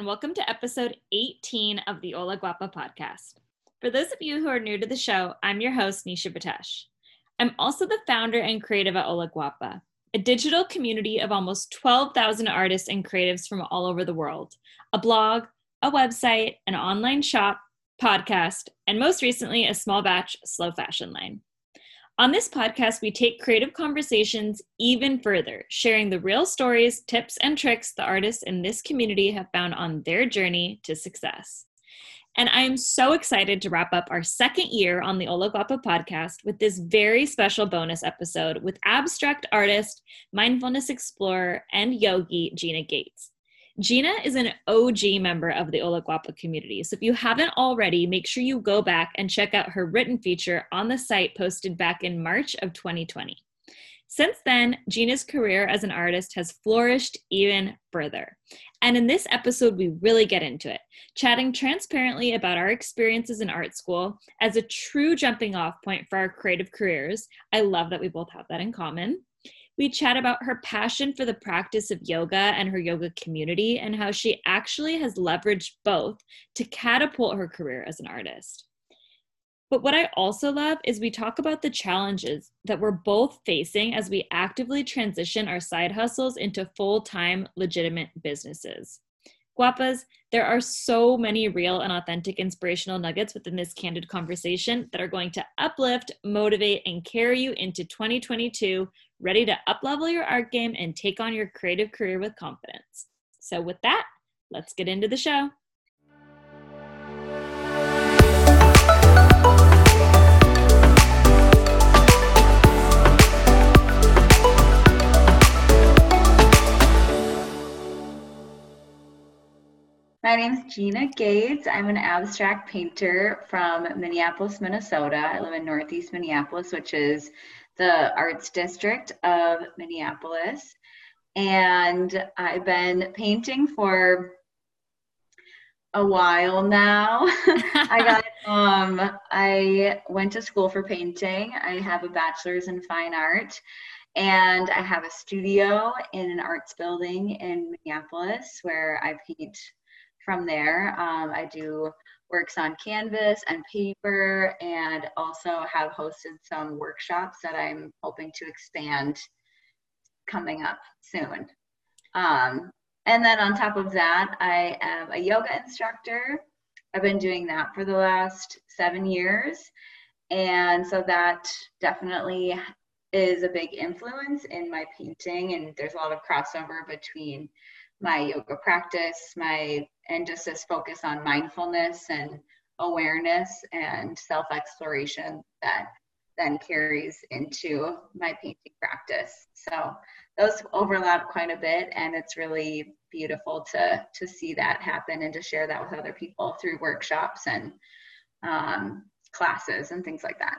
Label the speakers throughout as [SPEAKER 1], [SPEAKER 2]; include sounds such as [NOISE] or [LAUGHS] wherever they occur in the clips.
[SPEAKER 1] And welcome to episode 18 of the Hola Gwapa podcast. For those of you who are new to the show, I'm your host, Nisha Batesh. I'm also the founder and creative at Hola Gwapa, a digital community of almost 12,000 artists and creatives from all over the world, a blog, a website, an online shop, podcast, and most recently, a small batch slow fashion line. On this podcast, we take creative conversations even further, sharing the real stories, tips, and tricks the artists in this community have found on their journey to success. And I am so excited to wrap up our second year on the Hola Gwapa podcast with this very special bonus episode with abstract artist, mindfulness explorer, and yogi Gina Gaetz. Gina is an OG member of the Hola Gwapa community. So if you haven't already, make sure you go back and check out her written feature on the site posted back in March of 2020. Since then, Gina's career as an artist has flourished even further. And in this episode, we really get into it, chatting transparently about our experiences in art school as a true jumping off point for our creative careers. I love that we both have that in common we chat about her passion for the practice of yoga and her yoga community and how she actually has leveraged both to catapult her career as an artist. But what I also love is we talk about the challenges that we're both facing as we actively transition our side hustles into full time, legitimate businesses. Gwapas, there are so many real and authentic inspirational nuggets within this candid conversation that are going to uplift, motivate, and carry you into 2022 ready to uplevel your art game and take on your creative career with confidence. So, with that, let's get into the show.
[SPEAKER 2] My name is Gina Gaetz. I'm an abstract painter from Minneapolis, Minnesota. I live in Northeast Minneapolis, which is the Arts District of Minneapolis. And I've been painting for a while now. [LAUGHS] I got [LAUGHS] um I went to school for painting. I have a bachelor's in fine art and I have a studio in an arts building in Minneapolis where I paint from there. Um, I do works on canvas and paper and also have hosted some workshops that I'm hoping to expand coming up soon. Um, and then on top of that, I am a yoga instructor. I've been doing that for the last seven years. And so that definitely is a big influence in my painting. And there's a lot of crossover between my yoga practice, my and just this focus on mindfulness and awareness and self-exploration that then carries into my painting practice. So those overlap quite a bit and it's really beautiful to to see that happen and to share that with other people through workshops and um, classes and things like that.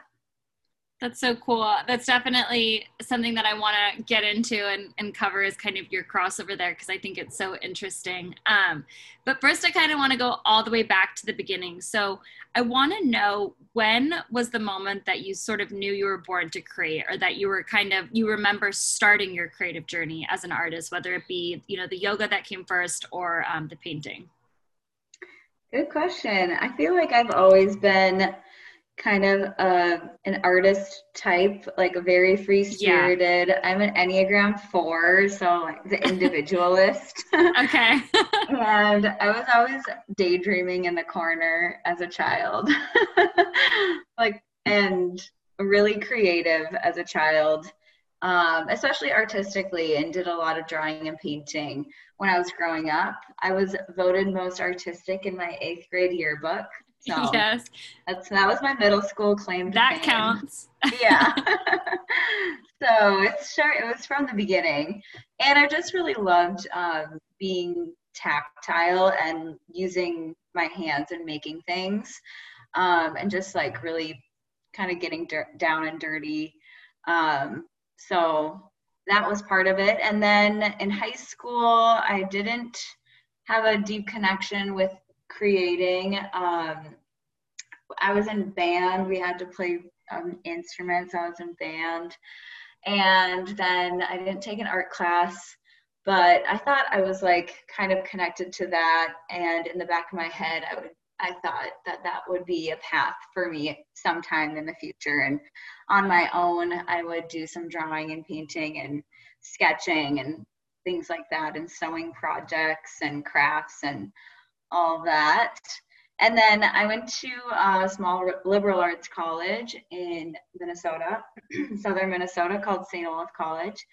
[SPEAKER 1] That's so cool. That's definitely something that I want to get into and, and cover is kind of your crossover there because I think it's so interesting. Um, but first, I kind of want to go all the way back to the beginning. So I want to know when was the moment that you sort of knew you were born to create or that you were kind of, you remember starting your creative journey as an artist, whether it be, you know, the yoga that came first or um, the painting?
[SPEAKER 2] Good question. I feel like I've always been kind of uh, an artist type, like very free spirited. Yeah. I'm an Enneagram four, so like the individualist. [LAUGHS]
[SPEAKER 1] okay. [LAUGHS]
[SPEAKER 2] and I was always daydreaming in the corner as a child, [LAUGHS] like, and really creative as a child. Um, especially artistically, and did a lot of drawing and painting when I was growing up. I was voted most artistic in my eighth grade yearbook. So [LAUGHS]
[SPEAKER 1] yes,
[SPEAKER 2] that's that was my middle school claim.
[SPEAKER 1] that
[SPEAKER 2] fame.
[SPEAKER 1] counts. [LAUGHS]
[SPEAKER 2] yeah. so it's sure it was from the beginning, and I just really loved um, being tactile and using my hands and making things, um, and just like really kind of getting dirt, down and dirty. Um, so that was part of it, and then in high school, I didn't have a deep connection with creating. Um, I was in band. We had to play um, instruments. I was in band. And then I didn't take an art class but I thought I was like kind of connected to that. And in the back of my head, I would I thought that that would be a path for me sometime in the future. And on my own, I would do some drawing and painting and sketching and things like that, and sewing projects and crafts and all that. And then I went to a small liberal arts college in Minnesota, [CLEARS THROAT] southern Minnesota, called St. Olaf College.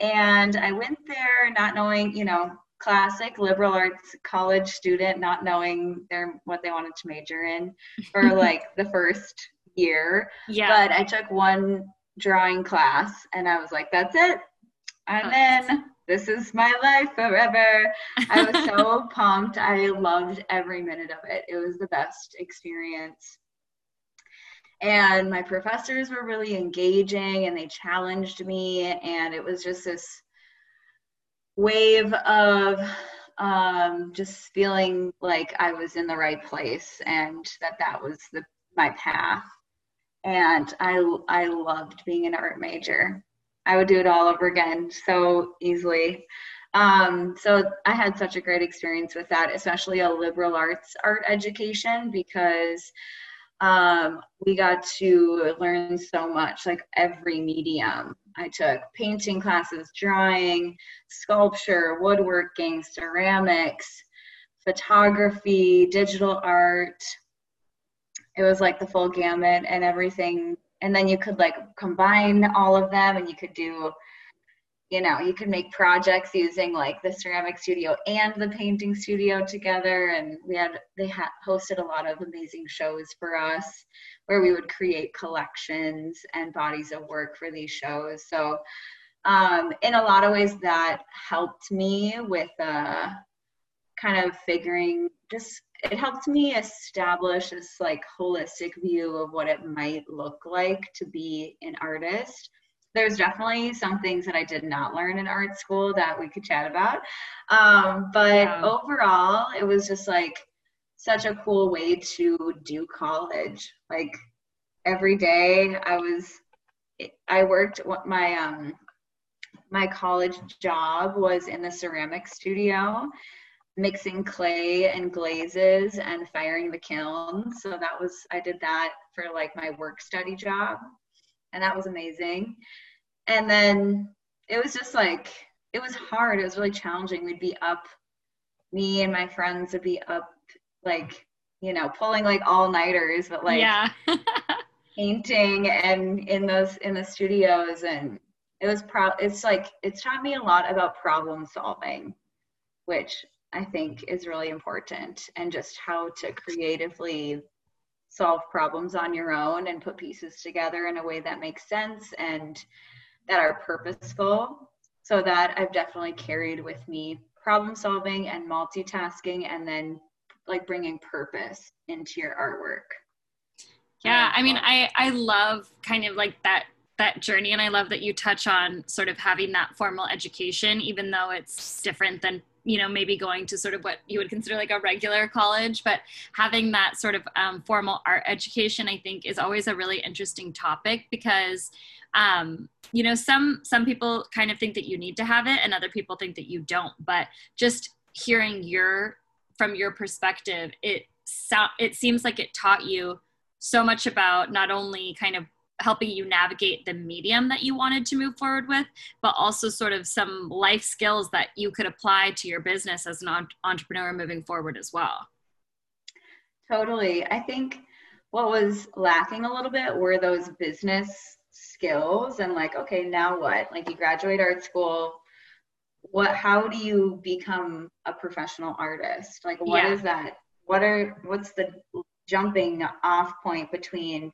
[SPEAKER 2] And I went there not knowing, you know, classic liberal arts college student, not knowing their what they wanted to major in for [LAUGHS] like the first year. Yeah. But I took one drawing class and I was like, that's it. I'm oh, in. This is my life forever. I was so [LAUGHS] pumped. I loved every minute of it. It was the best experience and my professors were really engaging and they challenged me and it was just this wave of um, just feeling like i was in the right place and that that was the my path and i i loved being an art major i would do it all over again so easily um, so i had such a great experience with that especially a liberal arts art education because um, we got to learn so much, like every medium. I took painting classes, drawing, sculpture, woodworking, ceramics, photography, digital art. It was like the full gamut and everything. And then you could like combine all of them and you could do you know you could make projects using like the ceramic studio and the painting studio together. And we had they had hosted a lot of amazing shows for us where we would create collections and bodies of work for these shows. So um, in a lot of ways that helped me with uh, kind of figuring just it helped me establish this like holistic view of what it might look like to be an artist there's definitely some things that I did not learn in art school that we could chat about. Um, but yeah. overall, it was just like such a cool way to do college. Like every day, I was, I worked my um my college job was in the ceramic studio mixing clay and glazes and firing the kiln so that was i did that for like my work study job and that was amazing. And then it was just like it was hard. It was really challenging. We'd be up, me and my friends would be up, like you know, pulling like all nighters, but like yeah. [LAUGHS] painting and in those in the studios, and it was pro. It's like it's taught me a lot about problem solving, which I think is really important, and just how to creatively solve problems on your own and put pieces together in a way that makes sense and that are purposeful. So that I've definitely carried with me problem solving and multitasking and then like bringing purpose into your artwork.
[SPEAKER 1] Yeah, I mean I I love kind of like that that journey and I love that you touch on sort of having that formal education even though it's different than you know maybe going to sort of what you would consider like a regular college but having that sort of um, formal art education i think is always a really interesting topic because um, you know some some people kind of think that you need to have it and other people think that you don't but just hearing your from your perspective it so, it seems like it taught you so much about not only kind of helping you navigate the medium that you wanted to move forward with, but also sort of some life skills that you could apply to your business as an entrepreneur moving forward as well.
[SPEAKER 2] Totally. I think what was lacking a little bit were those business skills and like, okay, now what? Like you graduate art school, what how do you become a professional artist? Like what yeah. is that? What are what's the jumping off point between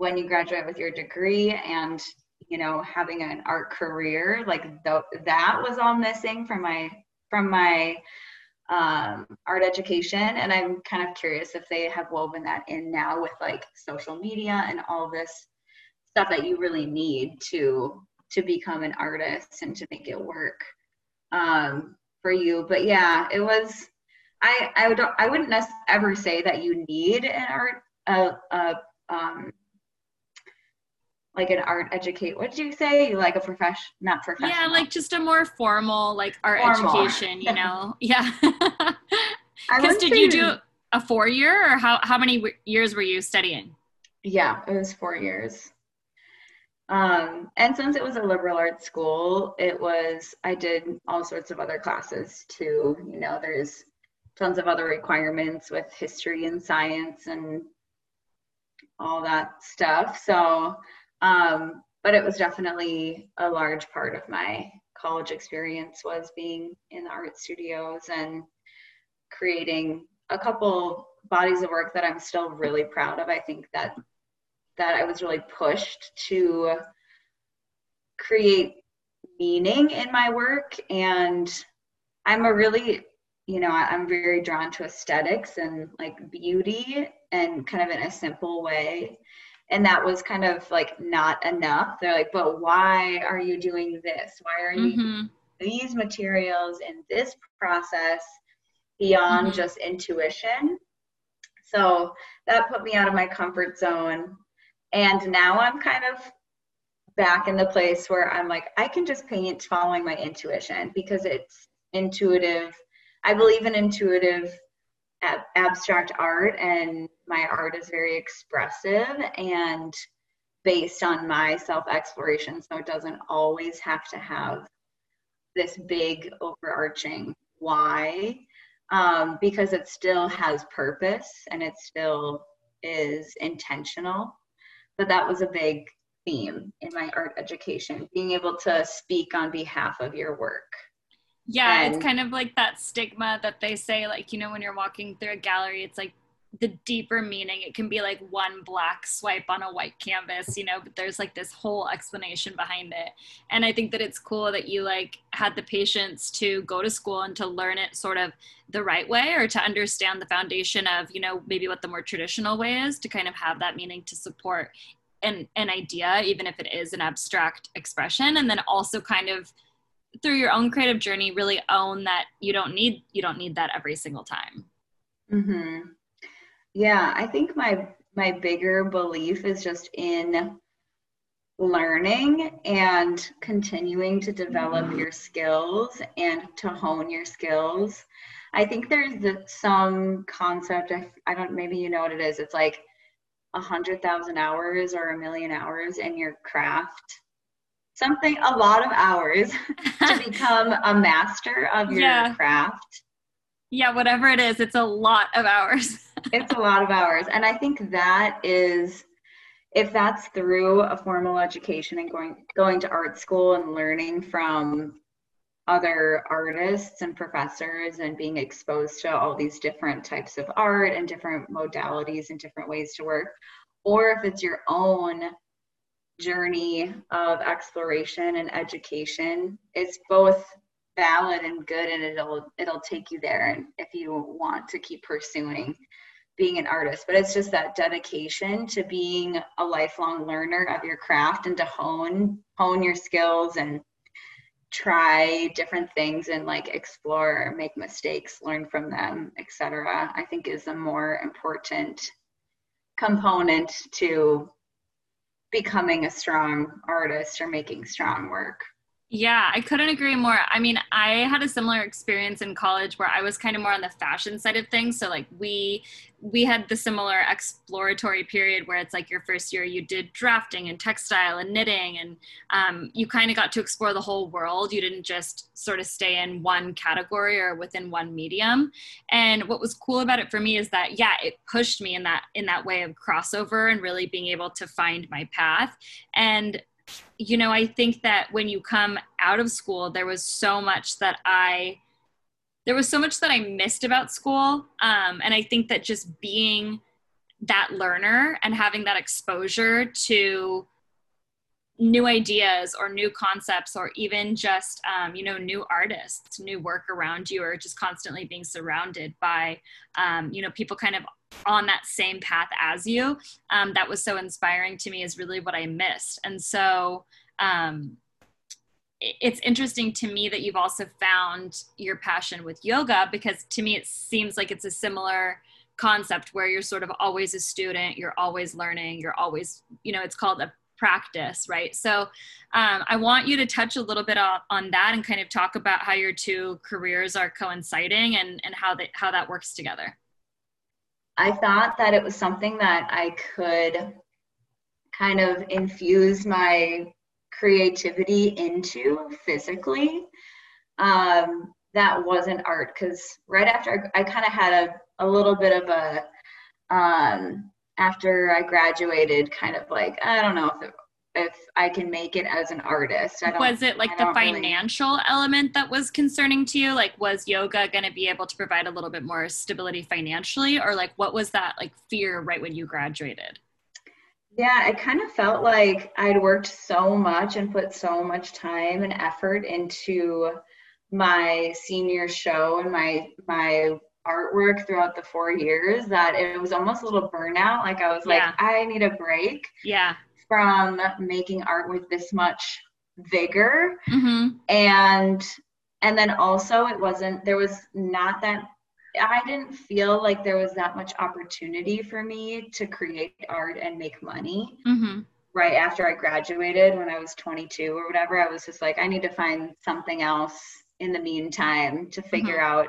[SPEAKER 2] when you graduate with your degree and you know having an art career like th- that was all missing from my from my um, art education. And i'm kind of curious if they have woven that in now with like social media and all this stuff that you really need to to become an artist and to make it work um, for you. But yeah it was i i would i wouldn't ever say that you need an art a, a um, like an art educate. What did you say? Like a profession, not professional.
[SPEAKER 1] Yeah, like just a more formal like art formal. education. You know, [LAUGHS] yeah. Because [LAUGHS] did you do a four year or how how many years were you studying?
[SPEAKER 2] Yeah, it was four years. Um, and since it was a liberal arts school, it was, I did all sorts of other classes too. You know, there's tons of other requirements with history and science and all that stuff. So, um, but it was definitely a large part of my college experience was being in the art studios and creating a couple bodies of work that I'm still really proud of. I think that that I was really pushed to create meaning in my work and I'm a really you know I'm very drawn to aesthetics and like beauty and kind of in a simple way and that was kind of like not enough they're like but why are you doing this why are you mm-hmm. these materials in this process beyond mm-hmm. just intuition so that put me out of my comfort zone and now I'm kind of back in the place where I'm like, I can just paint following my intuition because it's intuitive. I believe in intuitive ab- abstract art, and my art is very expressive and based on my self exploration. So it doesn't always have to have this big overarching why um, because it still has purpose and it still is intentional but that was a big theme in my art education being able to speak on behalf of your work
[SPEAKER 1] yeah and, it's kind of like that stigma that they say like you know when you're walking through a gallery it's like the deeper meaning. It can be like one black swipe on a white canvas you know but there's like this whole explanation behind it. And i think that it's cool that you like had the patience to go to school and to learn it sort of the right way or to understand the foundation of you know maybe what the more traditional way is to kind of have that meaning to support an, an idea even if it is an abstract expression. And then also kind of through your own creative journey really own that you don't need you don't need that every single time.
[SPEAKER 2] Mm-hmm. Yeah, I think my my bigger belief is just in learning and continuing to develop mm-hmm. your skills and to hone your skills. I think there's the, some concept, I, I don't, maybe you know what it is. It's like a hundred thousand hours or a million hours in your craft. Something, a lot of hours [LAUGHS] to [LAUGHS] become a master of your yeah. craft.
[SPEAKER 1] Yeah, whatever it is, it's a lot of hours. [LAUGHS]
[SPEAKER 2] it's a lot of hours. And I think that is if that's through a formal education and going going to art school and learning from other artists and professors and being exposed to all these different types of art and different modalities and different ways to work or if it's your own journey of exploration and education it's both valid and good and it'll it'll take you there and if you want to keep pursuing being an artist. But it's just that dedication to being a lifelong learner of your craft and to hone hone your skills and try different things and like explore make mistakes learn from them etc i think is a more important component to becoming a strong artist or making strong work
[SPEAKER 1] yeah, I couldn't agree more. I mean, I had a similar experience in college where I was kind of more on the fashion side of things. So like we we had the similar exploratory period where it's like your first year you did drafting and textile and knitting and um, you kind of got to explore the whole world. You didn't just sort of stay in one category or within one medium. And what was cool about it for me is that yeah, it pushed me in that in that way of crossover and really being able to find my path. And you know, I think that when you come out of school, there was so much that I, there was so much that I missed about school. Um, and I think that just being that learner and having that exposure to new ideas or new concepts or even just um, you know new artists new work around you or just constantly being surrounded by um, you know people kind of on that same path as you um, that was so inspiring to me is really what i missed and so um, it's interesting to me that you've also found your passion with yoga because to me it seems like it's a similar concept where you're sort of always a student you're always learning you're always you know it's called a practice, right? So um, I want you to touch a little bit on, on that and kind of talk about how your two careers are coinciding and, and how, that how that works together.
[SPEAKER 2] I thought that it was something that I could kind of infuse my creativity into physically. Um, that wasn't art because right after I, I kind of had a, a little bit of a um, after I graduated, kind of like I don't know if it, if I can make it as an artist.
[SPEAKER 1] was it like the financial really... element that was concerning to you? Like, was yoga going to be able to provide a little bit more stability financially, or like what was that like fear right when you graduated?
[SPEAKER 2] Yeah, it kind of felt like I'd worked so much and put so much time and effort into my senior show and my my artwork throughout the four years that it was almost a little burnout. Like I was yeah. like, I need a break.
[SPEAKER 1] Yeah.
[SPEAKER 2] From making art with this much vigor. Mm-hmm. And and then also it wasn't there was not that I didn't feel like there was that much opportunity for me to create art and make money. Mm-hmm. Right after I graduated, when I was 22 or whatever, I was just like, I need to find something else in the meantime to figure mm-hmm. out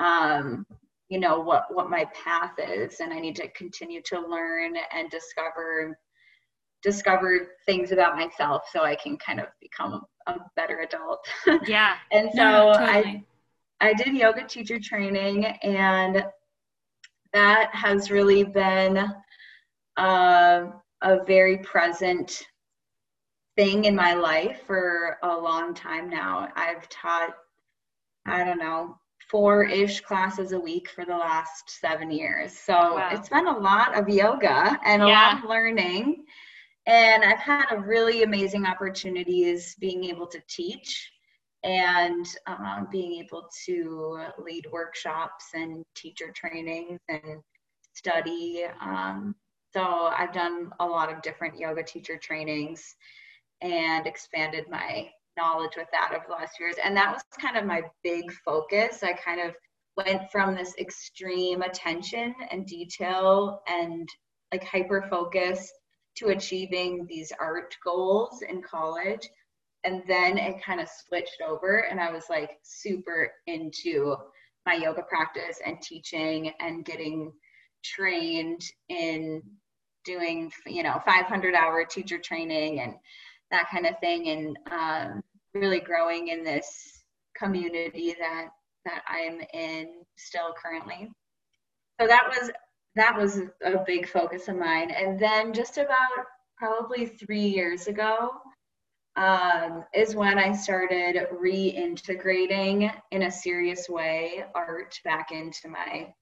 [SPEAKER 2] um, you know what what my path is and i need to continue to learn and discover discover things about myself so i can kind of become a, a better adult [LAUGHS]
[SPEAKER 1] yeah
[SPEAKER 2] and so no, totally. i i did yoga teacher training and that has really been uh, a very present thing in my life for a long time now i've taught i don't know four ish classes a week for the last seven years. So wow. it's been a lot of yoga and a yeah. lot of learning. And I've had a really amazing opportunities being able to teach and um, being able to lead workshops and teacher trainings and study. Um, so I've done a lot of different yoga teacher trainings and expanded my knowledge with that over the last years. And that was kind of my big focus. I kind of went from this extreme attention and detail and like hyper focus to achieving these art goals in college. And then it kind of switched over, and I was like super into my yoga practice and teaching and getting trained in doing, you know, 500 hour teacher training and that kind of thing. And um, really growing in this community that that I'm in still currently. So that was that was a big focus of mine. And then just about probably three years ago um, is when I started reintegrating in a serious way art back into my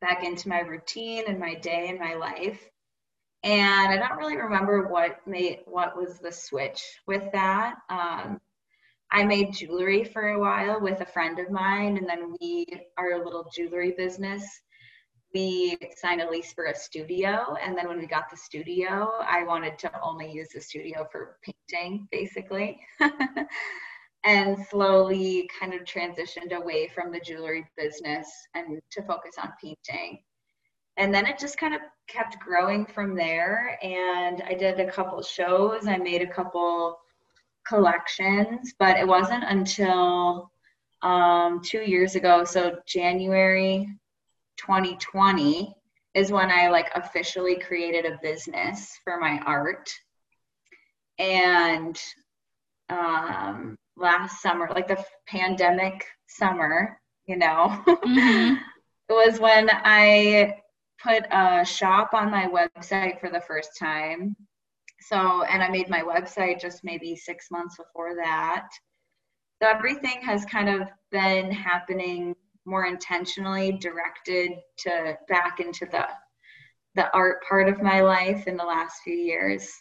[SPEAKER 2] back into my routine and my day and my life and I don't really remember what made what was the switch with that. Um, I made jewelry for a while with a friend of mine, and then we our little jewelry business. We signed a lease for a studio, and then when we got the studio, I wanted to only use the studio for painting, basically. [LAUGHS] and slowly kind of transitioned away from the jewelry business and to focus on painting and then it just kind of kept growing from there and i did a couple shows i made a couple collections but it wasn't until um, two years ago so january 2020 is when i like officially created a business for my art and um, last summer like the pandemic summer you know mm-hmm. [LAUGHS] it was when i put a shop on my website for the first time. So, and I made my website just maybe six months before that. So everything has kind of been happening more intentionally directed to back into the the art part of my life in the last few years.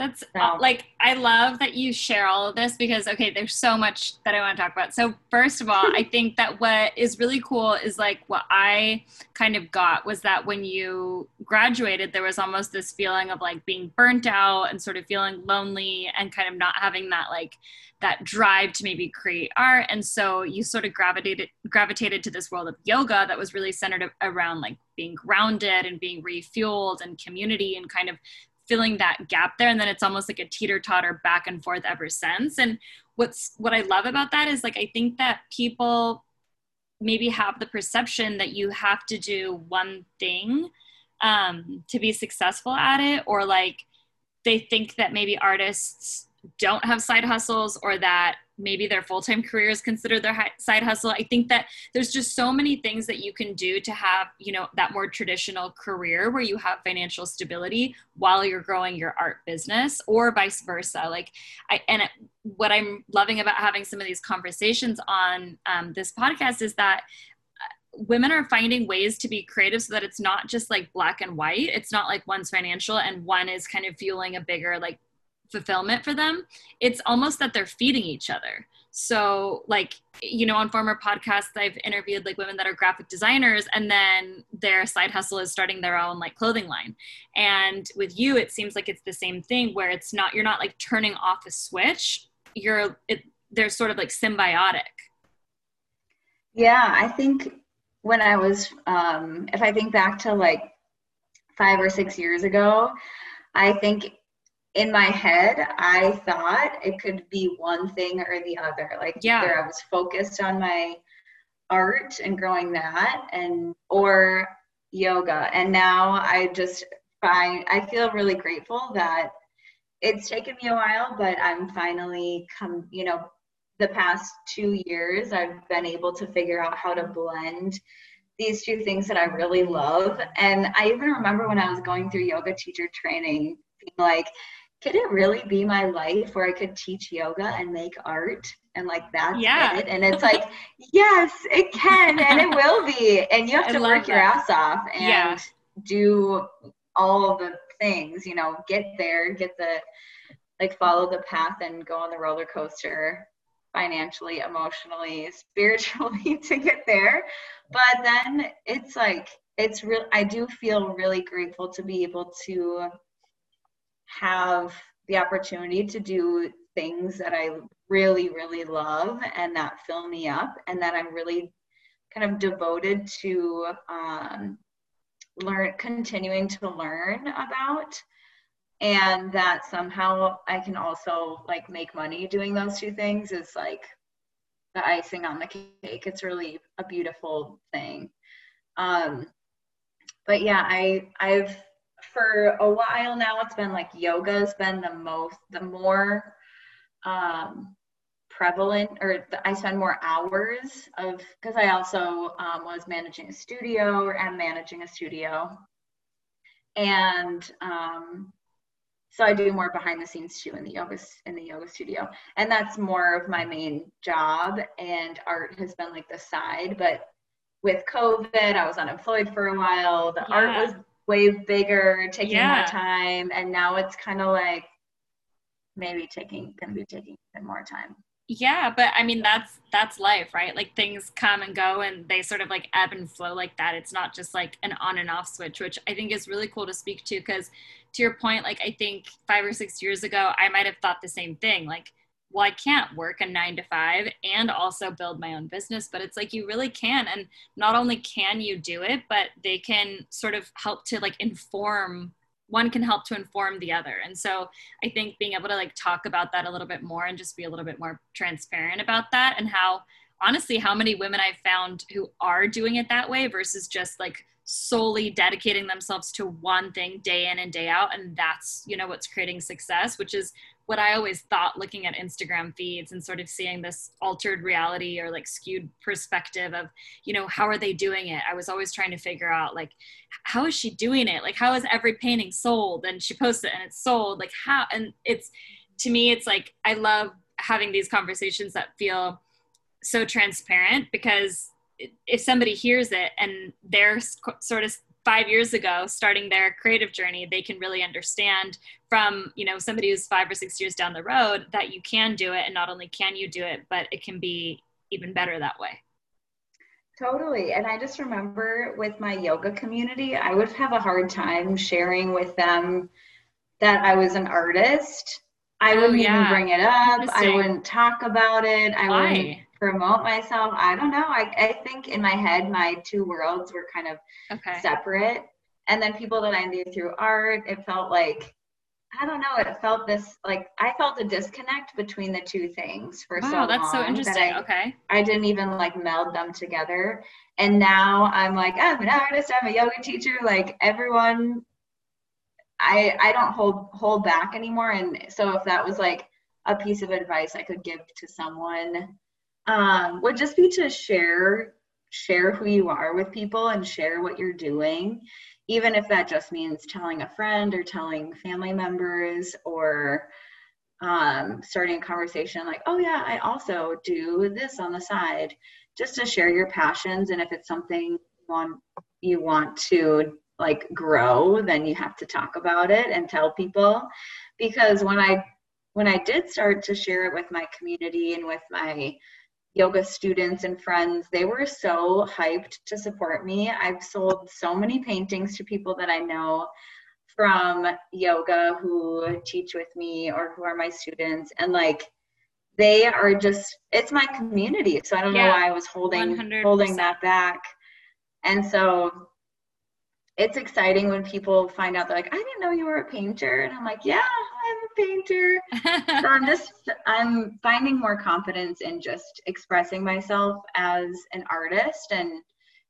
[SPEAKER 1] That's so. uh, like I love that you share all of this because okay, there's so much that I want to talk about. So first of all, I think that what is really cool is like what I kind of got was that when you graduated, there was almost this feeling of like being burnt out and sort of feeling lonely and kind of not having that like that drive to maybe create art. And so you sort of gravitated gravitated to this world of yoga that was really centered around like being grounded and being refueled and community and kind of filling that gap there. And then it's almost like a teeter totter back and forth ever since. And what's what i love about that is like i think that people maybe have the perception that you have to do one thing um, to be successful at it or like they think that maybe artists don't have side hustles or that maybe their full-time career is considered their side hustle. I think that there's just so many things that you can do to have you know that more traditional career where you have financial stability while you're growing your art business or vice versa. Like i and it, what i'm loving about having some of these conversations on um, this podcast is that uh, women are finding ways to be creative so that it's not just like black and white. It's not like one's financial and one is kind of fueling a bigger like fulfillment for them it's almost that they're feeding each other. So like you know on former podcasts i've interviewed like women that are graphic designers and then their side hustle is starting their own like clothing line. And with you it seems like it's the same thing where it's not you're not like turning off a switch. You're it they're sort of like symbiotic.
[SPEAKER 2] Yeah i think when i was um if i think back to like five or six years ago i think in my head, I thought it could be one thing or the other. Like yeah. either I was focused on my art and growing that and or yoga. And now I just find I feel really grateful that it's taken me a while, but I'm finally come, you know, the past two years I've been able to figure out how to blend these two things that I really love. And I even remember when I was going through yoga teacher training, being like, could it really be my life where I could teach yoga and make art and like that's yeah. it? And it's like, yes, it can and it will be. And you [LAUGHS] have to work that. your ass off and yeah. do all the things, you know, get there, get the like follow the path and go on the roller coaster financially, emotionally, [LAUGHS] spiritually [LAUGHS] to get there. But then it's like it's real I do feel really grateful to be able to have the opportunity to do things that I really, really love and that fill me up, and that I'm really kind of devoted to um, learn, continuing to learn about, and that somehow I can also like make money doing those two things is like the icing on the cake. It's really a beautiful thing. Um, but yeah, I I've for a while now it's been like yoga has been the most the more um, prevalent or i spend more hours of because i also um, was managing a studio or am managing a studio. And um, so i do more behind the scenes too in the yoga in the yoga studio. And that's more of my main job and art has been like the side. But with covid i was unemployed for a while. The yeah. art was way bigger, taking yeah. more time, and now it's kind of like maybe taking to be taking more time.
[SPEAKER 1] Yeah, but I mean that's that's life, right? Like things come and go and they sort of like ebb and flow like that. It's not just like an on and off switch, which I think is really cool to speak to because to your point, like I think 5 or 6 years ago I might have thought the same thing. Like well, I can't work a nine to five and also build my own business, but it's like you really can. And not only can you do it, but they can sort of help to like inform one can help to inform the other. And so I think being able to like talk about that a little bit more and just be a little bit more transparent about that and how honestly how many women I've found who are doing it that way versus just like solely dedicating themselves to one thing day in and day out and that's you know what's creating success which is what I always thought looking at Instagram feeds and sort of seeing this altered reality or like skewed perspective of, you know, how are they doing it? I was always trying to figure out like, how is she doing it? Like, how is every painting sold? And she posts it and it's sold. Like, how? And it's, to me, it's like, I love having these conversations that feel so transparent because if somebody hears it and they're sort of five years ago starting their creative journey they can really understand from you know somebody who's five or six years down the road that you can do it and not only can you do it but it can be even better that way.
[SPEAKER 2] Totally. And i just remember with my yoga community i would have a hard time sharing with them that i was an artist. I oh, wouldn't yeah. even bring it up. I wouldn't talk about it. I Why? wouldn't promote myself. I don't know. I, I think in my head, my two worlds were kind of okay. separate. And then people that I knew through art, it felt like I don't know. It felt this like I felt a disconnect between the two things for
[SPEAKER 1] wow,
[SPEAKER 2] so long.
[SPEAKER 1] that's so interesting.
[SPEAKER 2] I,
[SPEAKER 1] okay.
[SPEAKER 2] I didn't even like meld them together. And now I'm like, I'm an artist, I'm a yoga teacher. Like everyone I I don't hold hold back anymore. And so if that was like a piece of advice I could give to someone, um, would just be to share share who you are with people and share what you're doing even if that just means telling a friend or telling family members or um, starting a conversation like, oh, yeah, I also do this on the side, just to share your passions. And if it's something you want, you want to like grow, then you have to talk about it and tell people. Because when I when I did start to share it with my community and with my yoga students and friends, they were so hyped to support me. I've sold so many paintings to people that I know from yoga who teach with me or who are my students and like they are just it's my community so i don't yeah, know why i was holding 100%. holding that back and so it's exciting when people find out they're like i didn't know you were a painter and i'm like yeah I'm a painter. so I'm [LAUGHS] just I'm finding more confidence in just expressing myself as an artist and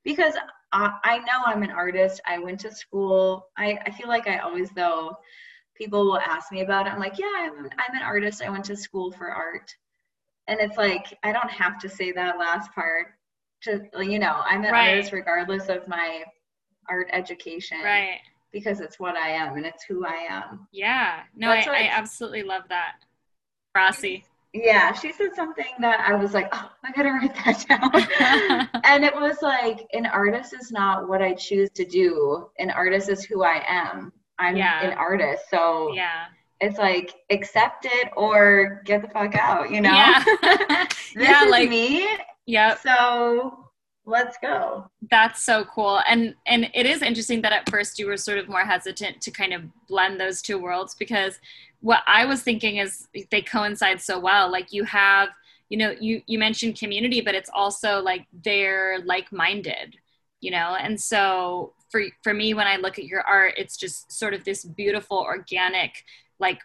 [SPEAKER 2] because I, I know I'm an artist. I went to school. I, I feel like I always though people will ask me about it. I'm like, yeah, I'm, I'm an artist. I went to school for art. And it's like I don't have to say that last part to you know, I'm an right. artist regardless of my art education.
[SPEAKER 1] Right
[SPEAKER 2] because it's what I am and it's who I am.
[SPEAKER 1] Yeah. No, I, I absolutely love that. Rossi.
[SPEAKER 2] Yeah, she said something that I was like, oh, I gotta write that [LAUGHS] down. [LAUGHS] and it was like, an artist is not what I choose to do. An artist is who I am. I'm yeah. an artist. So
[SPEAKER 1] yeah.
[SPEAKER 2] It's like accept it or get the fuck out, you know?
[SPEAKER 1] Yeah, [LAUGHS]
[SPEAKER 2] this yeah, is like me.
[SPEAKER 1] Yeah.
[SPEAKER 2] So let's go.
[SPEAKER 1] That's so cool. And and it is interesting that at first you were sort of more hesitant to kind of blend those two worlds because what i was thinking is they coincide so well. Like you have you know you you mentioned community but it's also like they're like-minded you know? And so for for me when i look at your art it's just sort of this beautiful organic like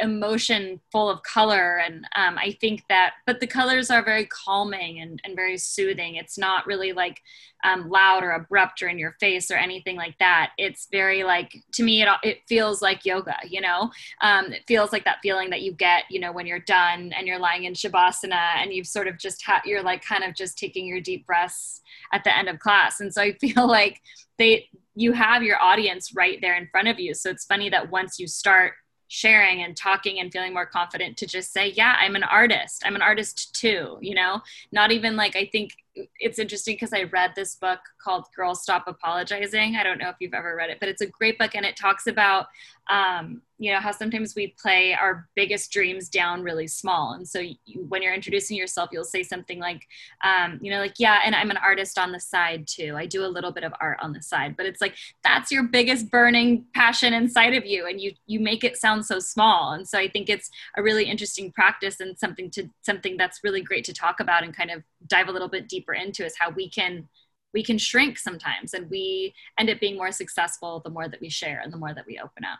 [SPEAKER 1] emotion full of color. And um, i think that but the colors are very calming and, and very soothing. It's not really like um, loud or abrupt or in your face or anything like that. It's very like to me it, it feels like yoga you know? Um, it feels like that feeling that you get you know when you're done and you're lying in shavasana and you've sort of just you're like kind of just taking your deep breaths at the end of class. And so i [LAUGHS] feel like they you have your audience right there in front of you. So it's funny that once you start sharing and talking and feeling more confident to just say, yeah, I'm an artist. I'm an artist too, you know? Not even like I think it's interesting because I read this book called Girls Stop Apologizing. I don't know if you've ever read it, but it's a great book and it talks about um, you know how sometimes we play our biggest dreams down really small. And so you, when you're introducing yourself you'll say something like um, you know like yeah and i'm an artist on the side too. I do a little bit of art on the side. But it's like that's your biggest burning passion inside of you and you you make it sound so small. And so i think it's a really interesting practice and something to something that's really great to talk about and kind of dive a little bit deeper into is how we can we can shrink sometimes and we end up being more successful the more that we share and the more that we open up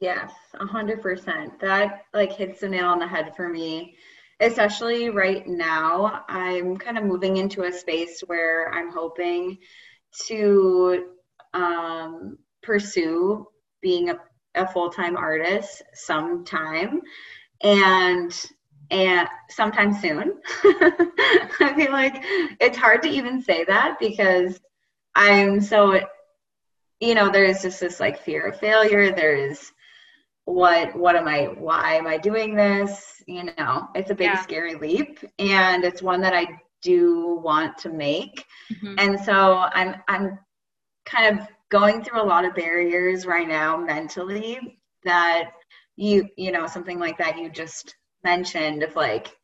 [SPEAKER 2] Yes, a hundred percent. That like hits the nail on the head for me. Especially right now, I'm kind of moving into a space where I'm hoping to um, pursue being a, a full-time artist sometime and and sometime soon. [LAUGHS] I feel like it's hard to even say that because I'm so you know, there's just this like fear of failure. There's what what am i why am i doing this you know it's a big yeah. scary leap and it's one that i do want to make mm-hmm. and so i'm i'm kind of going through a lot of barriers right now mentally that you you know something like that you just mentioned of like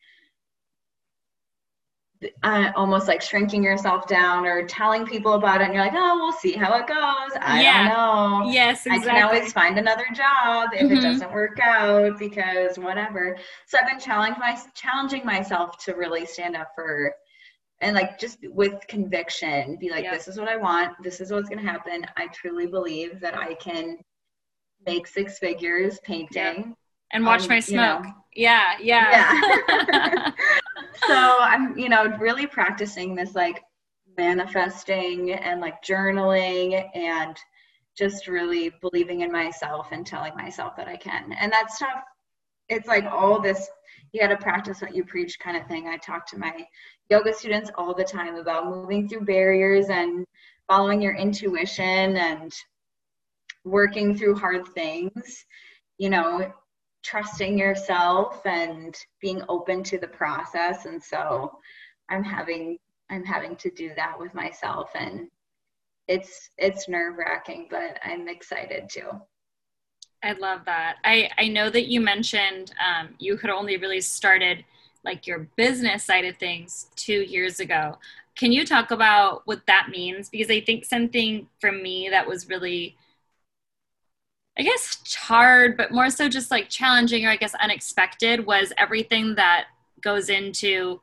[SPEAKER 2] uh, almost like shrinking yourself down or telling people about it and you're like oh we'll see how it goes i yeah. don't
[SPEAKER 1] know yes exactly.
[SPEAKER 2] i can always find another job if mm-hmm. it doesn't work out because whatever so i've been challenging my challenging myself to really stand up for and like just with conviction be like this is what i want this is what's going to happen i truly believe that i can make six figures painting.
[SPEAKER 1] And watch um, my smoke. You know, yeah, yeah.
[SPEAKER 2] yeah. [LAUGHS] so I'm, you know, really practicing this like manifesting and like journaling and just really believing in myself and telling myself that I can. And that stuff, it's like all this, you got to practice what you preach kind of thing. I talk to my yoga students all the time about moving through barriers and following your intuition and working through hard things, you know, trusting yourself and being open to the process. And so I'm having I'm having to do that with myself and it's it's nerve wracking, but I'm excited too.
[SPEAKER 1] I love that. I I know that you mentioned um, you had only really started like your business side of things two years ago. Can you talk about what that means? Because I think something for me that was really I guess hard, but more so just like challenging or I guess unexpected was everything that goes into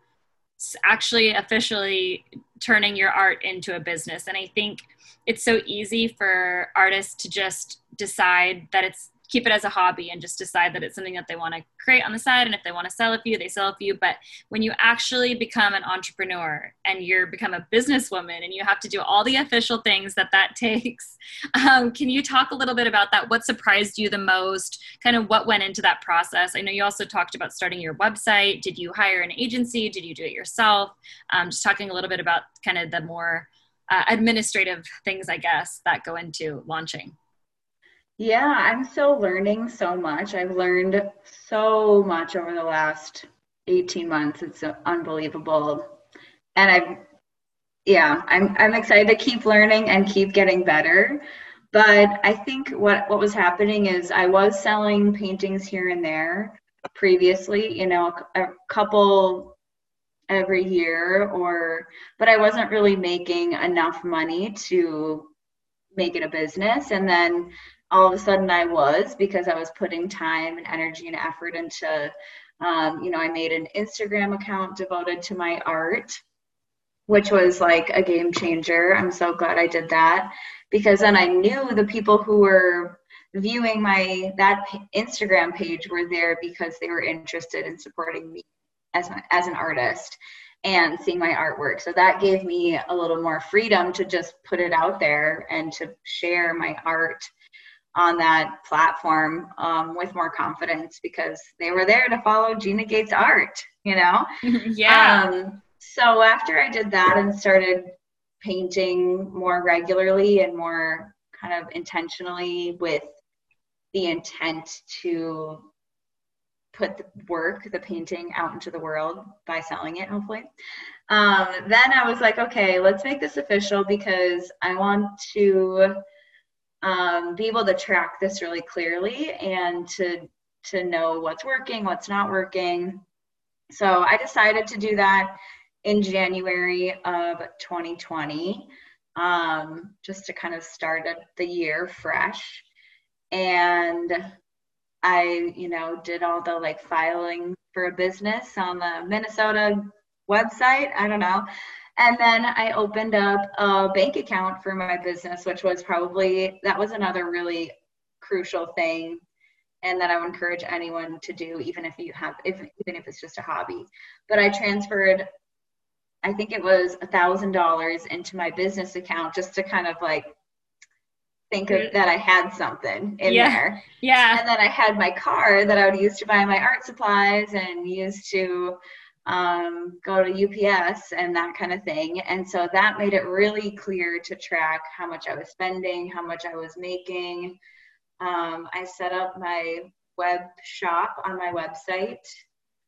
[SPEAKER 1] actually officially turning your art into a business. And I think it's so easy for artists to just decide that it's keep it as a hobby and just decide that it's something that they want to create on the side and if they want to sell a few they sell a few but when you actually become an entrepreneur and you're become a businesswoman and you have to do all the official things that that [LAUGHS] takes um, can you talk a little bit about that? What surprised you the most? Kind of what went into that process? I know you also talked about starting your website. Did you hire an agency? Did you do it yourself? Um, just talking a little bit about kind of the more uh, administrative things i guess that go into launching
[SPEAKER 2] yeah, I'm still learning so much. I've learned so much over the last 18 months. It's unbelievable. And I've yeah, I'm I'm excited to keep learning and keep getting better. But I think what what was happening is I was selling paintings here and there previously, you know, a, a couple every year or but I wasn't really making enough money to make it a business and then all of a sudden I was because I was putting time and energy and effort into, um, you know, I made an Instagram account devoted to my art, which was like a game changer. I'm so glad I did that because then I knew the people who were viewing my that Instagram page were there because they were interested in supporting me as as an artist and seeing my artwork. So that gave me a little more freedom to just put it out there and to share my art on that platform um, with more confidence because they were there to follow Gina Gaetz art, you know? [LAUGHS]
[SPEAKER 1] yeah. Um,
[SPEAKER 2] so after I did that and started painting more regularly and more kind of intentionally with the intent to put the work, the painting out into the world by selling it, hopefully. Um, then I was like, okay, let's make this official because I want to um, be able to track this really clearly and to to know what's working, what's not working. So I decided to do that in January of 2020, um, just to kind of start the year fresh. And I, you know, did all the like filing for a business on the Minnesota website. I don't know. And then I opened up a bank account for my business, which was probably, that was another really crucial thing. And that I would encourage anyone to do, even if you have, if, even if it's just a hobby. But I transferred, I think it was a thousand dollars into my business account just to kind of like think of, that I had something in
[SPEAKER 1] yeah.
[SPEAKER 2] there.
[SPEAKER 1] Yeah.
[SPEAKER 2] And then I had my car that I would use to buy my art supplies and use to um, go to UPS and that kind of thing. And so that made it really clear to track how much I was spending, how much I was making. Um, I set up my web shop on my website,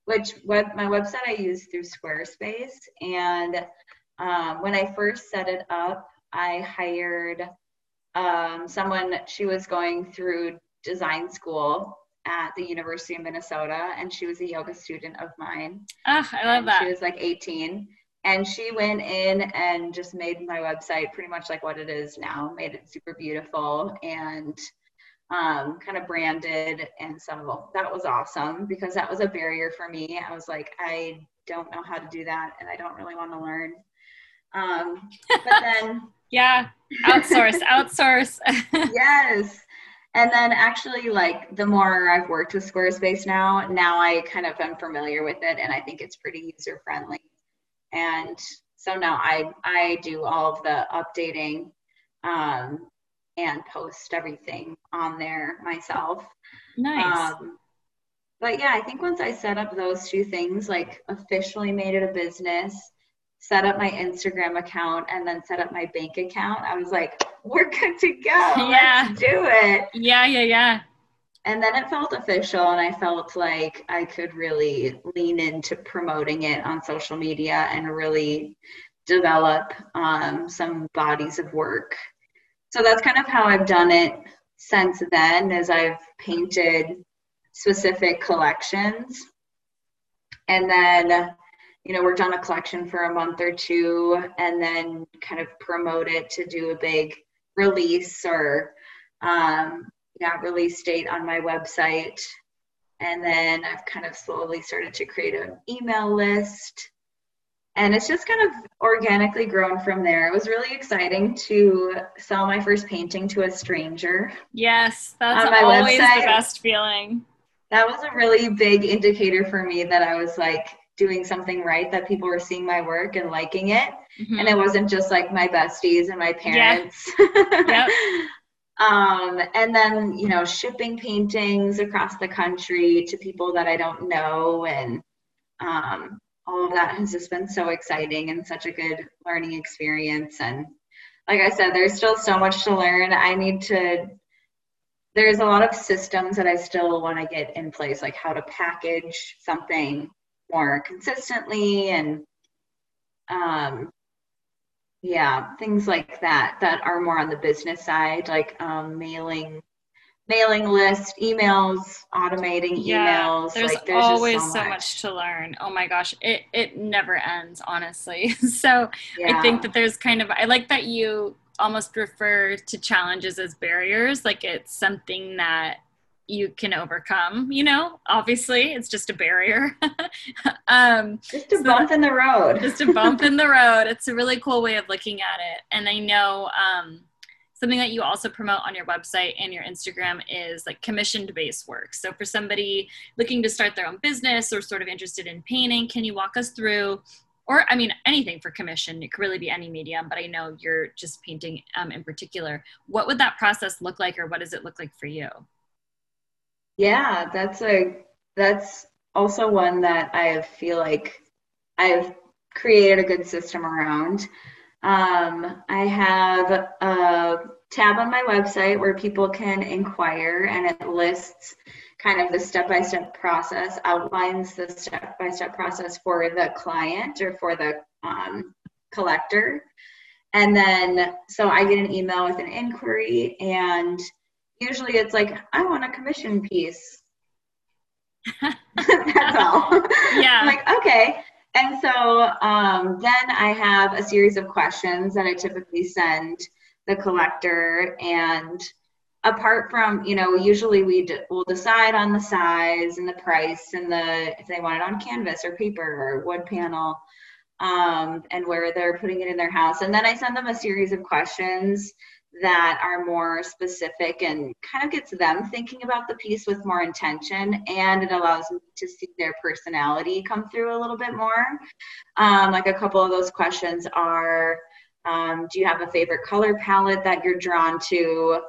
[SPEAKER 2] which web my website I use through Squarespace. And um, when I first set it up, I hired um, someone. She was going through design school at the University of Minnesota, and she was a yoga student of mine.
[SPEAKER 1] Ah, I love that.
[SPEAKER 2] She was like 18, and she went in and just made my website pretty much like what it is now. Made it super beautiful and um, kind of branded, and so that was awesome because that was a barrier for me. I was like, I don't know how to do that, and I don't really want to learn. Um, but [LAUGHS] then,
[SPEAKER 1] yeah, outsource, outsource. [LAUGHS]
[SPEAKER 2] yes and then actually like the more I've worked with Squarespace now, now I kind of am familiar with it and I think it's pretty user friendly. And so now I I do all of the updating um, and post everything on there myself.
[SPEAKER 1] Nice.
[SPEAKER 2] Um, but yeah, I think once I set up those two things, like officially made it a business, set up my Instagram account, and then set up my bank account, I was like, we're good to go. Yeah. Let's do it.
[SPEAKER 1] Yeah, yeah, yeah.
[SPEAKER 2] And then it felt official, and I felt like I could really lean into promoting it on social media and really develop um, some bodies of work. So that's kind of how I've done it since then, as I've painted specific collections. And then, you know, worked on a collection for a month or two and then kind of promote it to do a big release or, um, yeah, release date on my website. And then I've kind of slowly started to create an email list. And it's just kind of organically grown from there. It was really exciting to sell my first painting to a stranger.
[SPEAKER 1] Yes, that's always website. the best feeling
[SPEAKER 2] that was a really big indicator for me that I was like doing something right, that people were seeing my work and liking it. Mm-hmm. And it wasn't just like my besties and my parents. Yeah. yep. [LAUGHS] um, and then, you know, shipping paintings across the country to people that I don't know. And um, all of that has just been so exciting and such a good learning experience. And like I said, there's still so much to learn. I need to there's a lot of systems that I still want to get in place, like how to package something more consistently and um, yeah, things like that that are more on the business side, like um, mailing mailing list, emails, automating yeah, emails.
[SPEAKER 1] There's, like, there's always so much. so much. to learn. Oh my gosh, it it never ends, honestly. [LAUGHS] so yeah. I think that there's kind of I like that you almost refer to challenges as barriers like it's something that you can overcome you know obviously it's just a barrier [LAUGHS]
[SPEAKER 2] um just a so bump in the road
[SPEAKER 1] just a bump in the [LAUGHS] road it's a really cool way of looking at it and i know um something that you also promote on your website and your instagram is like commissioned based work so for somebody looking to start their own business or sort of interested in painting can you walk us through or I mean anything for commission. It could really be any medium, but I know you're just painting um, in particular. What would that process look like, or what does it look like for you?
[SPEAKER 2] Yeah, that's a that's also one that I feel like I've created a good system around. Um, I have a tab on my website where people can inquire, and it lists kind of the step-by-step process outlines the step-by-step process for the client or for the um, collector and then so i get an email with an inquiry and usually it's like i want a commission piece. [LAUGHS] [LAUGHS] That's all. Yeah. I'm like okay. And so um, then i have a series of questions that i typically send the collector. And apart from you know usually we d- will decide on the size and the price and the if they want it on canvas or paper or wood panel um, and where they're putting it in their house. And then i send them a series of questions that are more specific and kind of gets them thinking about the piece with more intention and it allows me to see their personality come through a little bit more. Um, like a couple of those questions are um, do you have a favorite color palette that you're drawn to?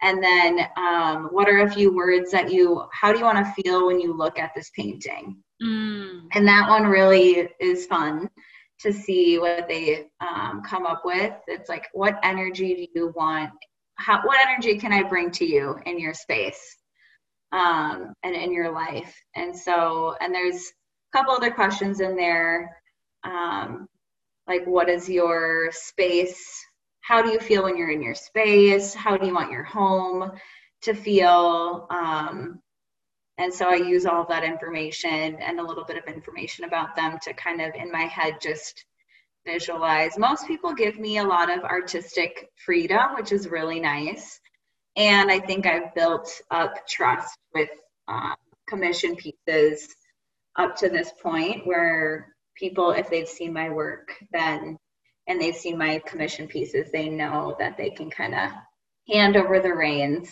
[SPEAKER 2] And then um, what are a few words that you how do you want to feel when you look at this painting? Mm. and that one really is fun to see what they um, come up with it's like what energy do you want how what energy can i bring to you in your space um, and in your life and so and there's a couple other questions in there um, like what is your space how do you feel when you're in your space? How do you want your home to feel? Um, and so I use all that information and a little bit of information about them to kind of in my head just visualize. Most people give me a lot of artistic freedom, which is really nice. And I think I've built up trust with uh, commission pieces up to this point where people, if they've seen my work, then and they've seen my commission pieces, they know that they can kind of hand over the reins.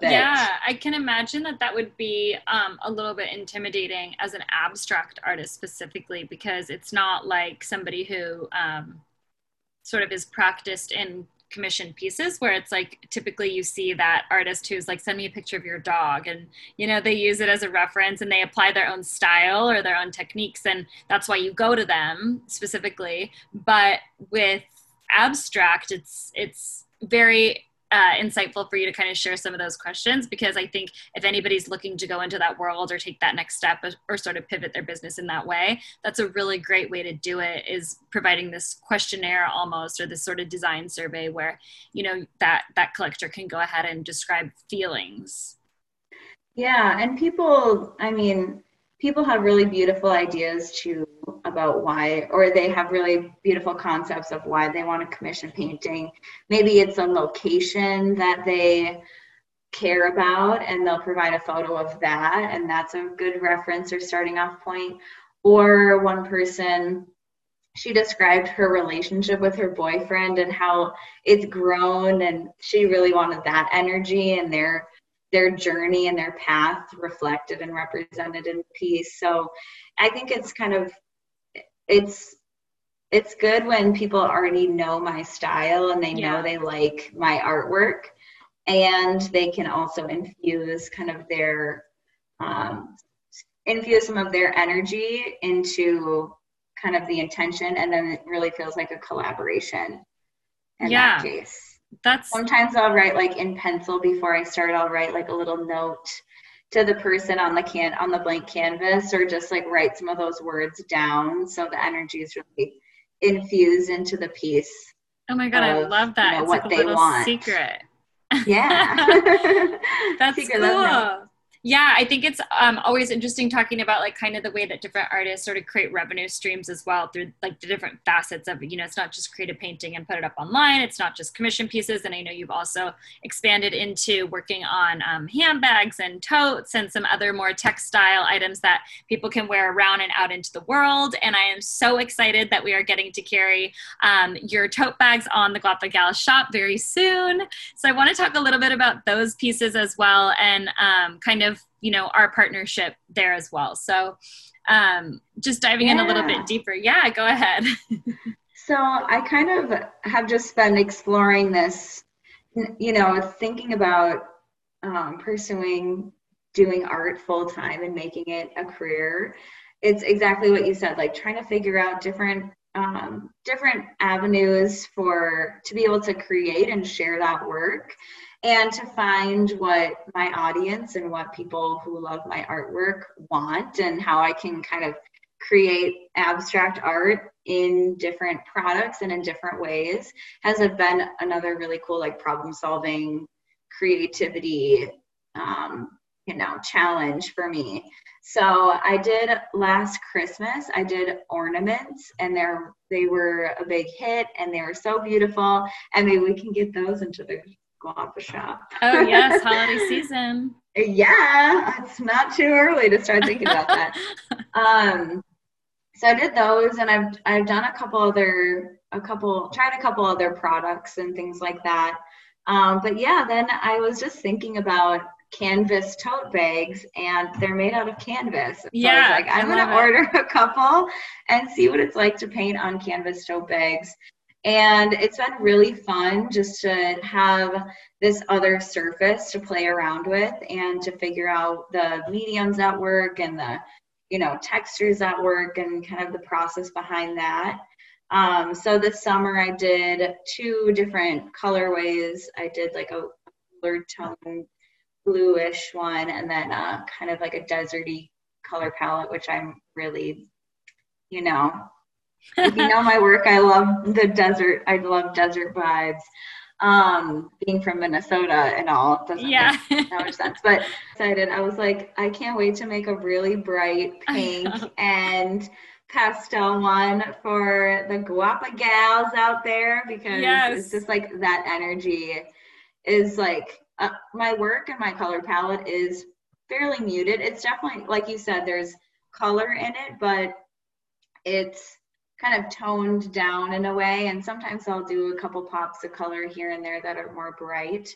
[SPEAKER 1] Yeah, I can imagine that that would be um, a little bit intimidating as an abstract artist specifically because it's not like somebody who um, sort of is practiced in commissioned pieces where it's like typically you see that artist who's like send me a picture of your dog and you know they use it as a reference and they apply their own style or their own techniques and that's why you go to them specifically. But with abstract it's it's very uh, insightful for you to kind of share some of those questions because I think if anybody's looking to go into that world or take that next step or, or, sort of pivot their business in that way, that's a really great way to do it is providing this questionnaire almost or this sort of design survey where, you know, that that collector can go ahead and describe feelings.
[SPEAKER 2] Yeah, and people, I mean, people have really beautiful ideas too about why or they have really beautiful concepts of why they want to commission painting. Maybe it's a location that they care about and they'll provide a photo of that and that's a good reference or starting off point. Or one person she described her relationship with her boyfriend and how it's grown and she really wanted that energy and their their journey and their path reflected and represented in peace. So I think it's kind of it's it's good when people already know my style and they know yeah. they like my artwork and they can also infuse kind of their um, infuse some of their energy into kind of the intention and then it really feels like a collaboration in yeah. that case
[SPEAKER 1] that's
[SPEAKER 2] sometimes I'll write like in pencil before I start. I'll write like a little note to the person on the can on the blank canvas, or just like write some of those words down so the energy is really infused into the piece.
[SPEAKER 1] Oh my god, of, I love that! You know, it's what like a they little want. secret.
[SPEAKER 2] Yeah, [LAUGHS]
[SPEAKER 1] that's [LAUGHS] secret cool yeah i think it's um, always interesting talking about like kind of the way that different artists sort of create revenue streams as well through like the different facets of you know it's not just create a painting and put it up online it's not just commission pieces and i know you've also expanded into working on um, handbags and totes and some other more textile items that people can wear around and out into the world and i am so excited that we are getting to carry um, your tote bags on the Gwapa gal shop very soon. So i want to talk a little bit about those pieces as well and um, kind of you know our partnership there as well. So um, just diving yeah. in a little bit deeper. Yeah go ahead. [LAUGHS]
[SPEAKER 2] So i kind of have just been exploring this you know thinking about um, pursuing doing art full time and making it a career. It's exactly what you said like trying to figure out different um, different avenues for to be able to create and share that work and to find what my audience and what people who love my artwork want and how I can kind of create abstract art in different products and in different ways has been another really cool like problem solving creativity um, you know challenge for me. So i did last christmas i did ornaments and they're they were a big hit and they were so beautiful and maybe we can get those into the Gwapa shop.
[SPEAKER 1] Oh yes, holiday [LAUGHS] season.
[SPEAKER 2] yeah, it's not too early to start thinking about that. [LAUGHS] um, so I did those, and I've I've done a couple other a couple tried a couple other products and things like that. Um, but yeah, then I was just thinking about canvas tote bags and they're made out of canvas. So
[SPEAKER 1] yeah.
[SPEAKER 2] like, I'm going to order a couple and see what it's like to paint on canvas tote bags. And it's been really fun just to have this other surface to play around with and to figure out the mediums at work and the, you know, textures at work and kind of the process behind that. Um, so this summer I did two different colorways. I did like a cooler tone bluish one and then uh, kind of like a deserty color palette, which I'm really, you know, you know my work, I love the desert. I love desert vibes. Um, being from Minnesota and all doesn't yeah. make that much sense. But excited. I was like, I can't wait to make a really bright [LAUGHS] pink and pastel one for the Gwapa gals out there because yes. it's just like that energy is like uh, my work and my color palette is fairly muted. It's definitely like you said, there's color in it, but it's kind of toned down in a way. And sometimes I'll do a couple pops of color here and there that are more bright.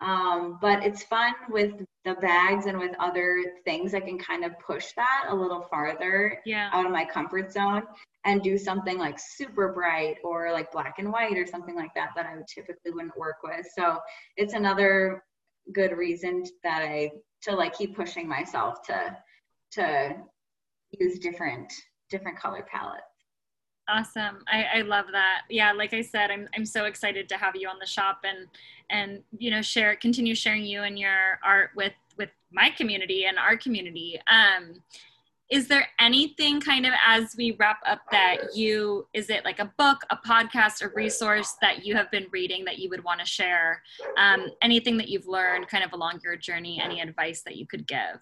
[SPEAKER 2] Um, but it's fun with the bags and with other things. I can kind of push that a little farther
[SPEAKER 1] yeah.
[SPEAKER 2] out of my comfort zone and do something like super bright or like black and white or something like that that I would typically wouldn't work with. So it's another good reason that I to like keep pushing myself to to use different different color palettes.
[SPEAKER 1] Awesome. I, I love that. Yeah, like I said, I'm I'm so excited to have you on the shop and and you know share continue sharing you and your art with with my community and our community. Um is there anything kind of as we wrap up that you is it like a book a podcast a resource that you have been reading that you would want to share um, anything that you've learned kind of along your journey any advice that you could give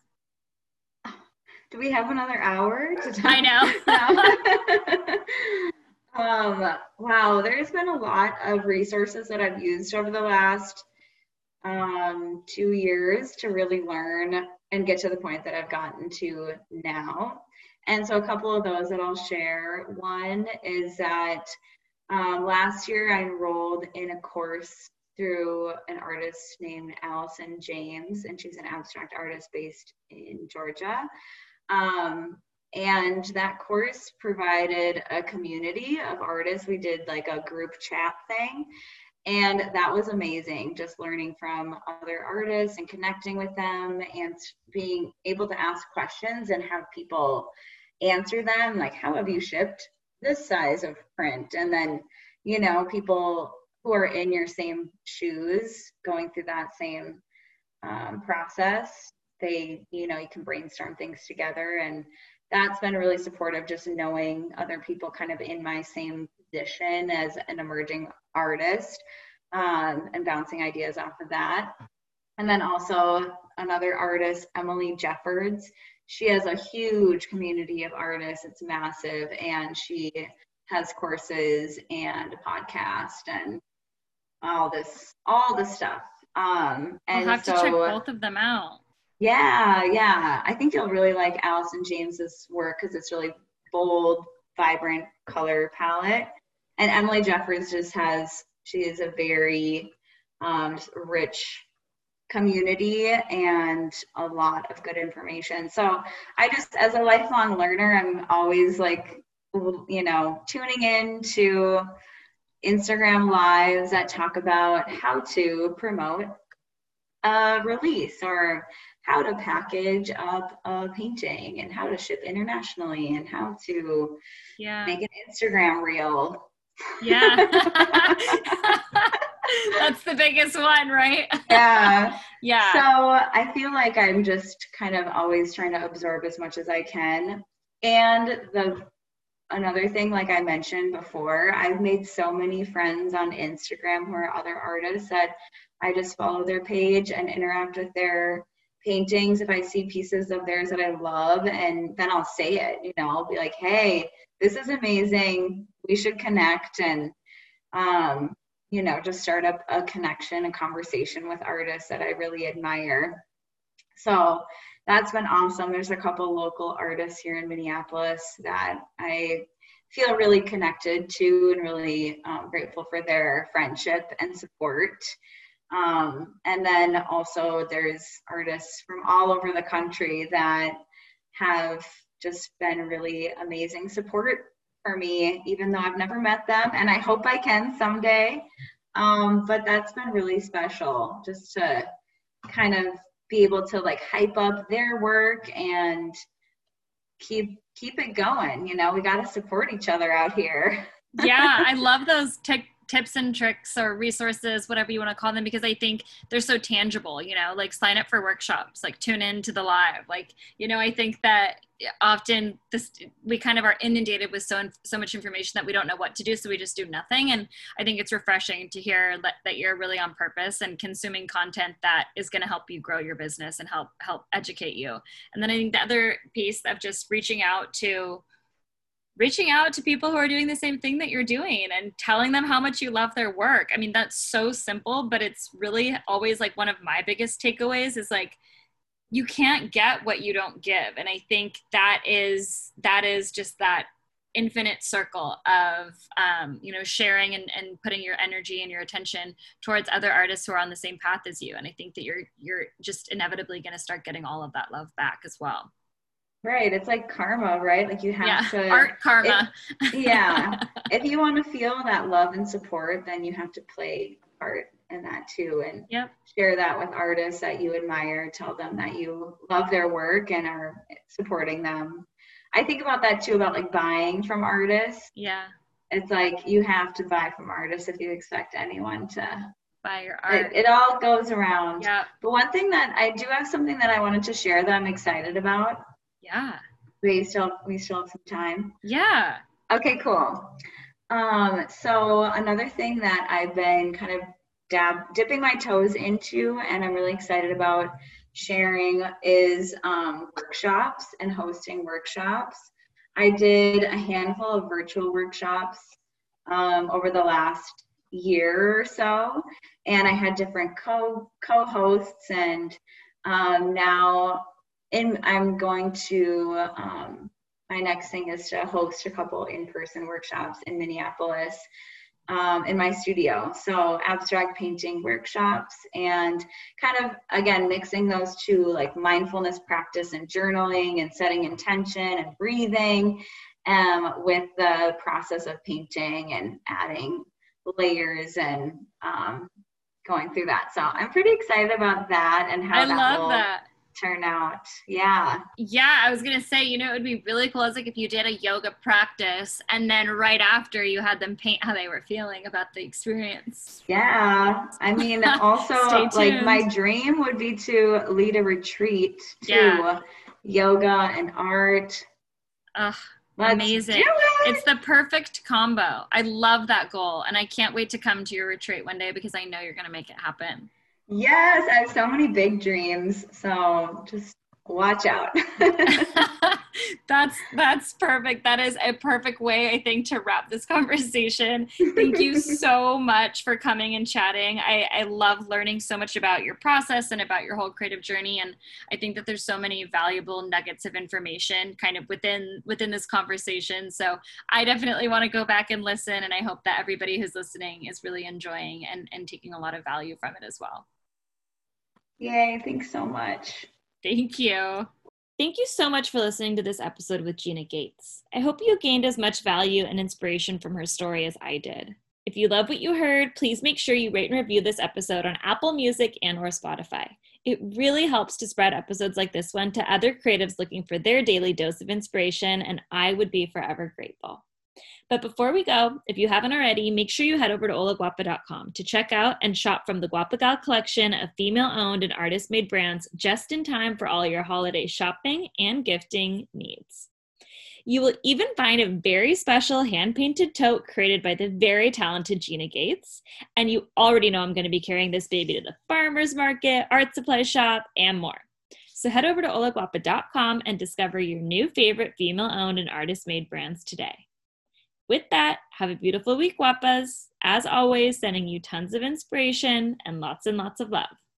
[SPEAKER 2] do we have another hour to talk? [LAUGHS]
[SPEAKER 1] I
[SPEAKER 2] know. [LAUGHS] um, wow, there's been a lot of resources that I've used over the last um, two years to really learn and get to the point that I've gotten to now. And so, a couple of those that I'll share. One is that um, last year I enrolled in a course through an artist named Allison James, and she's an abstract artist based in Georgia. Um, and that course provided a community of artists. We did like a group chat thing. And that was amazing, just learning from other artists and connecting with them and being able to ask questions and have people answer them. Like, how have you shipped this size of print? And then, you know, people who are in your same shoes going through that same um, process they you know you can brainstorm things together. And that's been really supportive just knowing other people kind of in my same position as an emerging artist um, and bouncing ideas off of that. And then also another artist emily jeffords. She has a huge community of artists. It's massive. And she has courses and a podcast and all this all this stuff. Um and
[SPEAKER 1] I'll have
[SPEAKER 2] so,
[SPEAKER 1] to check both of them out
[SPEAKER 2] yeah, yeah. I think you'll really like Allison James's work because it's really bold, vibrant color palette. And Emily Jeffords just has, she is a very um, rich community and a lot of good information. So I just, as a lifelong learner, I'm always like, you know, tuning in to Instagram lives that talk about how to promote a release or how to package up a painting and how to ship internationally and how to
[SPEAKER 1] yeah.
[SPEAKER 2] make an Instagram reel.
[SPEAKER 1] Yeah. [LAUGHS] That's the biggest one, right?
[SPEAKER 2] Yeah. [LAUGHS]
[SPEAKER 1] yeah.
[SPEAKER 2] So I feel like I'm just kind of always trying to absorb as much as I can. And the another thing, like I mentioned before, I've made so many friends on Instagram who are other artists that I just follow their page and interact with their paintings if I see pieces of theirs that I love, and then I'll say it. You know, I'll be like, "Hey, this is amazing. We should connect," and um, you know, just start up a connection, a conversation with artists that I really admire. So that's been awesome. There's a couple local artists here in Minneapolis that I feel really connected to and really um, grateful for their friendship and support. Um, and then also there's artists from all over the country that have just been really amazing support for me, even though I've never met them, and I hope I can someday. Um, but that's been really special just to kind of be able to like hype up their work and keep keep it going. You know, we got to support each other out here. [LAUGHS]
[SPEAKER 1] yeah, I love those tech tips and tricks or resources, whatever you want to call them, because I think they're so tangible, you know, like sign up for workshops, like tune in to the live. Like, you know, I think that often this we kind of are inundated with so so much information that we don't know what to do so we just do nothing and i think it's refreshing to hear that, that you're really on purpose and consuming content that is going to help you grow your business and help help educate you and then i think the other piece of just reaching out to reaching out to people who are doing the same thing that you're doing and telling them how much you love their work. I mean, that's so simple, but it's really always like one of my biggest takeaways is like you can't get what you don't give. And I think that is that is just that infinite circle of um, you know sharing and, and putting your energy and your attention towards other artists who are on the same path as you and i think that you're you're just inevitably going to start getting all of that love back as well
[SPEAKER 2] right it's like karma right like you have
[SPEAKER 1] yeah.
[SPEAKER 2] to
[SPEAKER 1] art karma
[SPEAKER 2] if, [LAUGHS] yeah [LAUGHS] if you want to feel that love and support then you have to play art in that too and
[SPEAKER 1] yep.
[SPEAKER 2] share that with artists that you admire tell them that you love their work and are supporting them I think about that too about like buying from artists.
[SPEAKER 1] Yeah.
[SPEAKER 2] It's like you have to buy from artists if you expect anyone to
[SPEAKER 1] buy your art.
[SPEAKER 2] It, it all goes around.
[SPEAKER 1] Yeah.
[SPEAKER 2] But one thing that I do have something that I wanted to share that I'm excited about.
[SPEAKER 1] Yeah.
[SPEAKER 2] We still we still have some time.
[SPEAKER 1] Yeah.
[SPEAKER 2] Okay, cool. Um, so another thing that I've been kind of dab dipping my toes into and I'm really excited about sharing is um, workshops and hosting workshops. I did a handful of virtual workshops um, over the last year or so, and I had different co co-hosts, and um, now in, I'm going to. Um, my next thing is to host a couple in-person workshops in Minneapolis um, in my studio. So abstract painting workshops and kind of again mixing those two like mindfulness practice and journaling and setting intention and breathing um, with the process of painting and adding layers and um, going through that. So I'm pretty excited about that and how
[SPEAKER 1] I
[SPEAKER 2] that
[SPEAKER 1] love
[SPEAKER 2] will
[SPEAKER 1] that
[SPEAKER 2] turn out. Yeah.
[SPEAKER 1] Yeah, I was gonna say, you know, it would be really cool as like if you did a yoga practice and then right after you had them paint how they were feeling about the experience.
[SPEAKER 2] Yeah. I mean [LAUGHS] also like my dream would be to lead a retreat to yeah. yoga and art.
[SPEAKER 1] Ugh. Let's Amazing. It. It's the perfect combo. I love that goal. And I can't wait to come to your retreat one day because I know you're going to make it happen.
[SPEAKER 2] Yes, I have so many big dreams. So just watch out. [LAUGHS] [LAUGHS]
[SPEAKER 1] that's that's perfect. That is a perfect way I think to wrap this [LAUGHS] conversation. Thank you so much for coming and chatting. I, I love learning so much about your process and about your whole creative journey. And I think that there's so many valuable nuggets of information kind of within within this conversation. So I definitely want to go back and listen. And I hope that everybody who's listening is really enjoying and, and taking a lot of value from it as well.
[SPEAKER 2] Yay, thanks so much.
[SPEAKER 1] Thank you. Thank you so much for listening to this episode with Gina Gaetz. I hope you gained as much value and inspiration from her story as I did. If you love what you heard, please make sure you rate and review this episode on Apple Music and or Spotify. It really helps to spread episodes like this one to other creatives looking for their daily dose of inspiration, and I would be forever grateful. But before we go, if you haven't already, make sure you head over to holagwapa.com to check out and shop from the Gwapa Gal collection of female owned and artist made brands just in time for all your holiday shopping and gifting needs. You will even find a very special hand painted tote created by the very talented Gina Gaetz. And you already know I'm going to be carrying this baby to the farmer's market, art supply shop, and more. So head over to holagwapa.com and discover your new favorite female owned and artist made brands today. With that, have a beautiful week, Gwapas. As always, sending you tons of inspiration and lots and lots of love.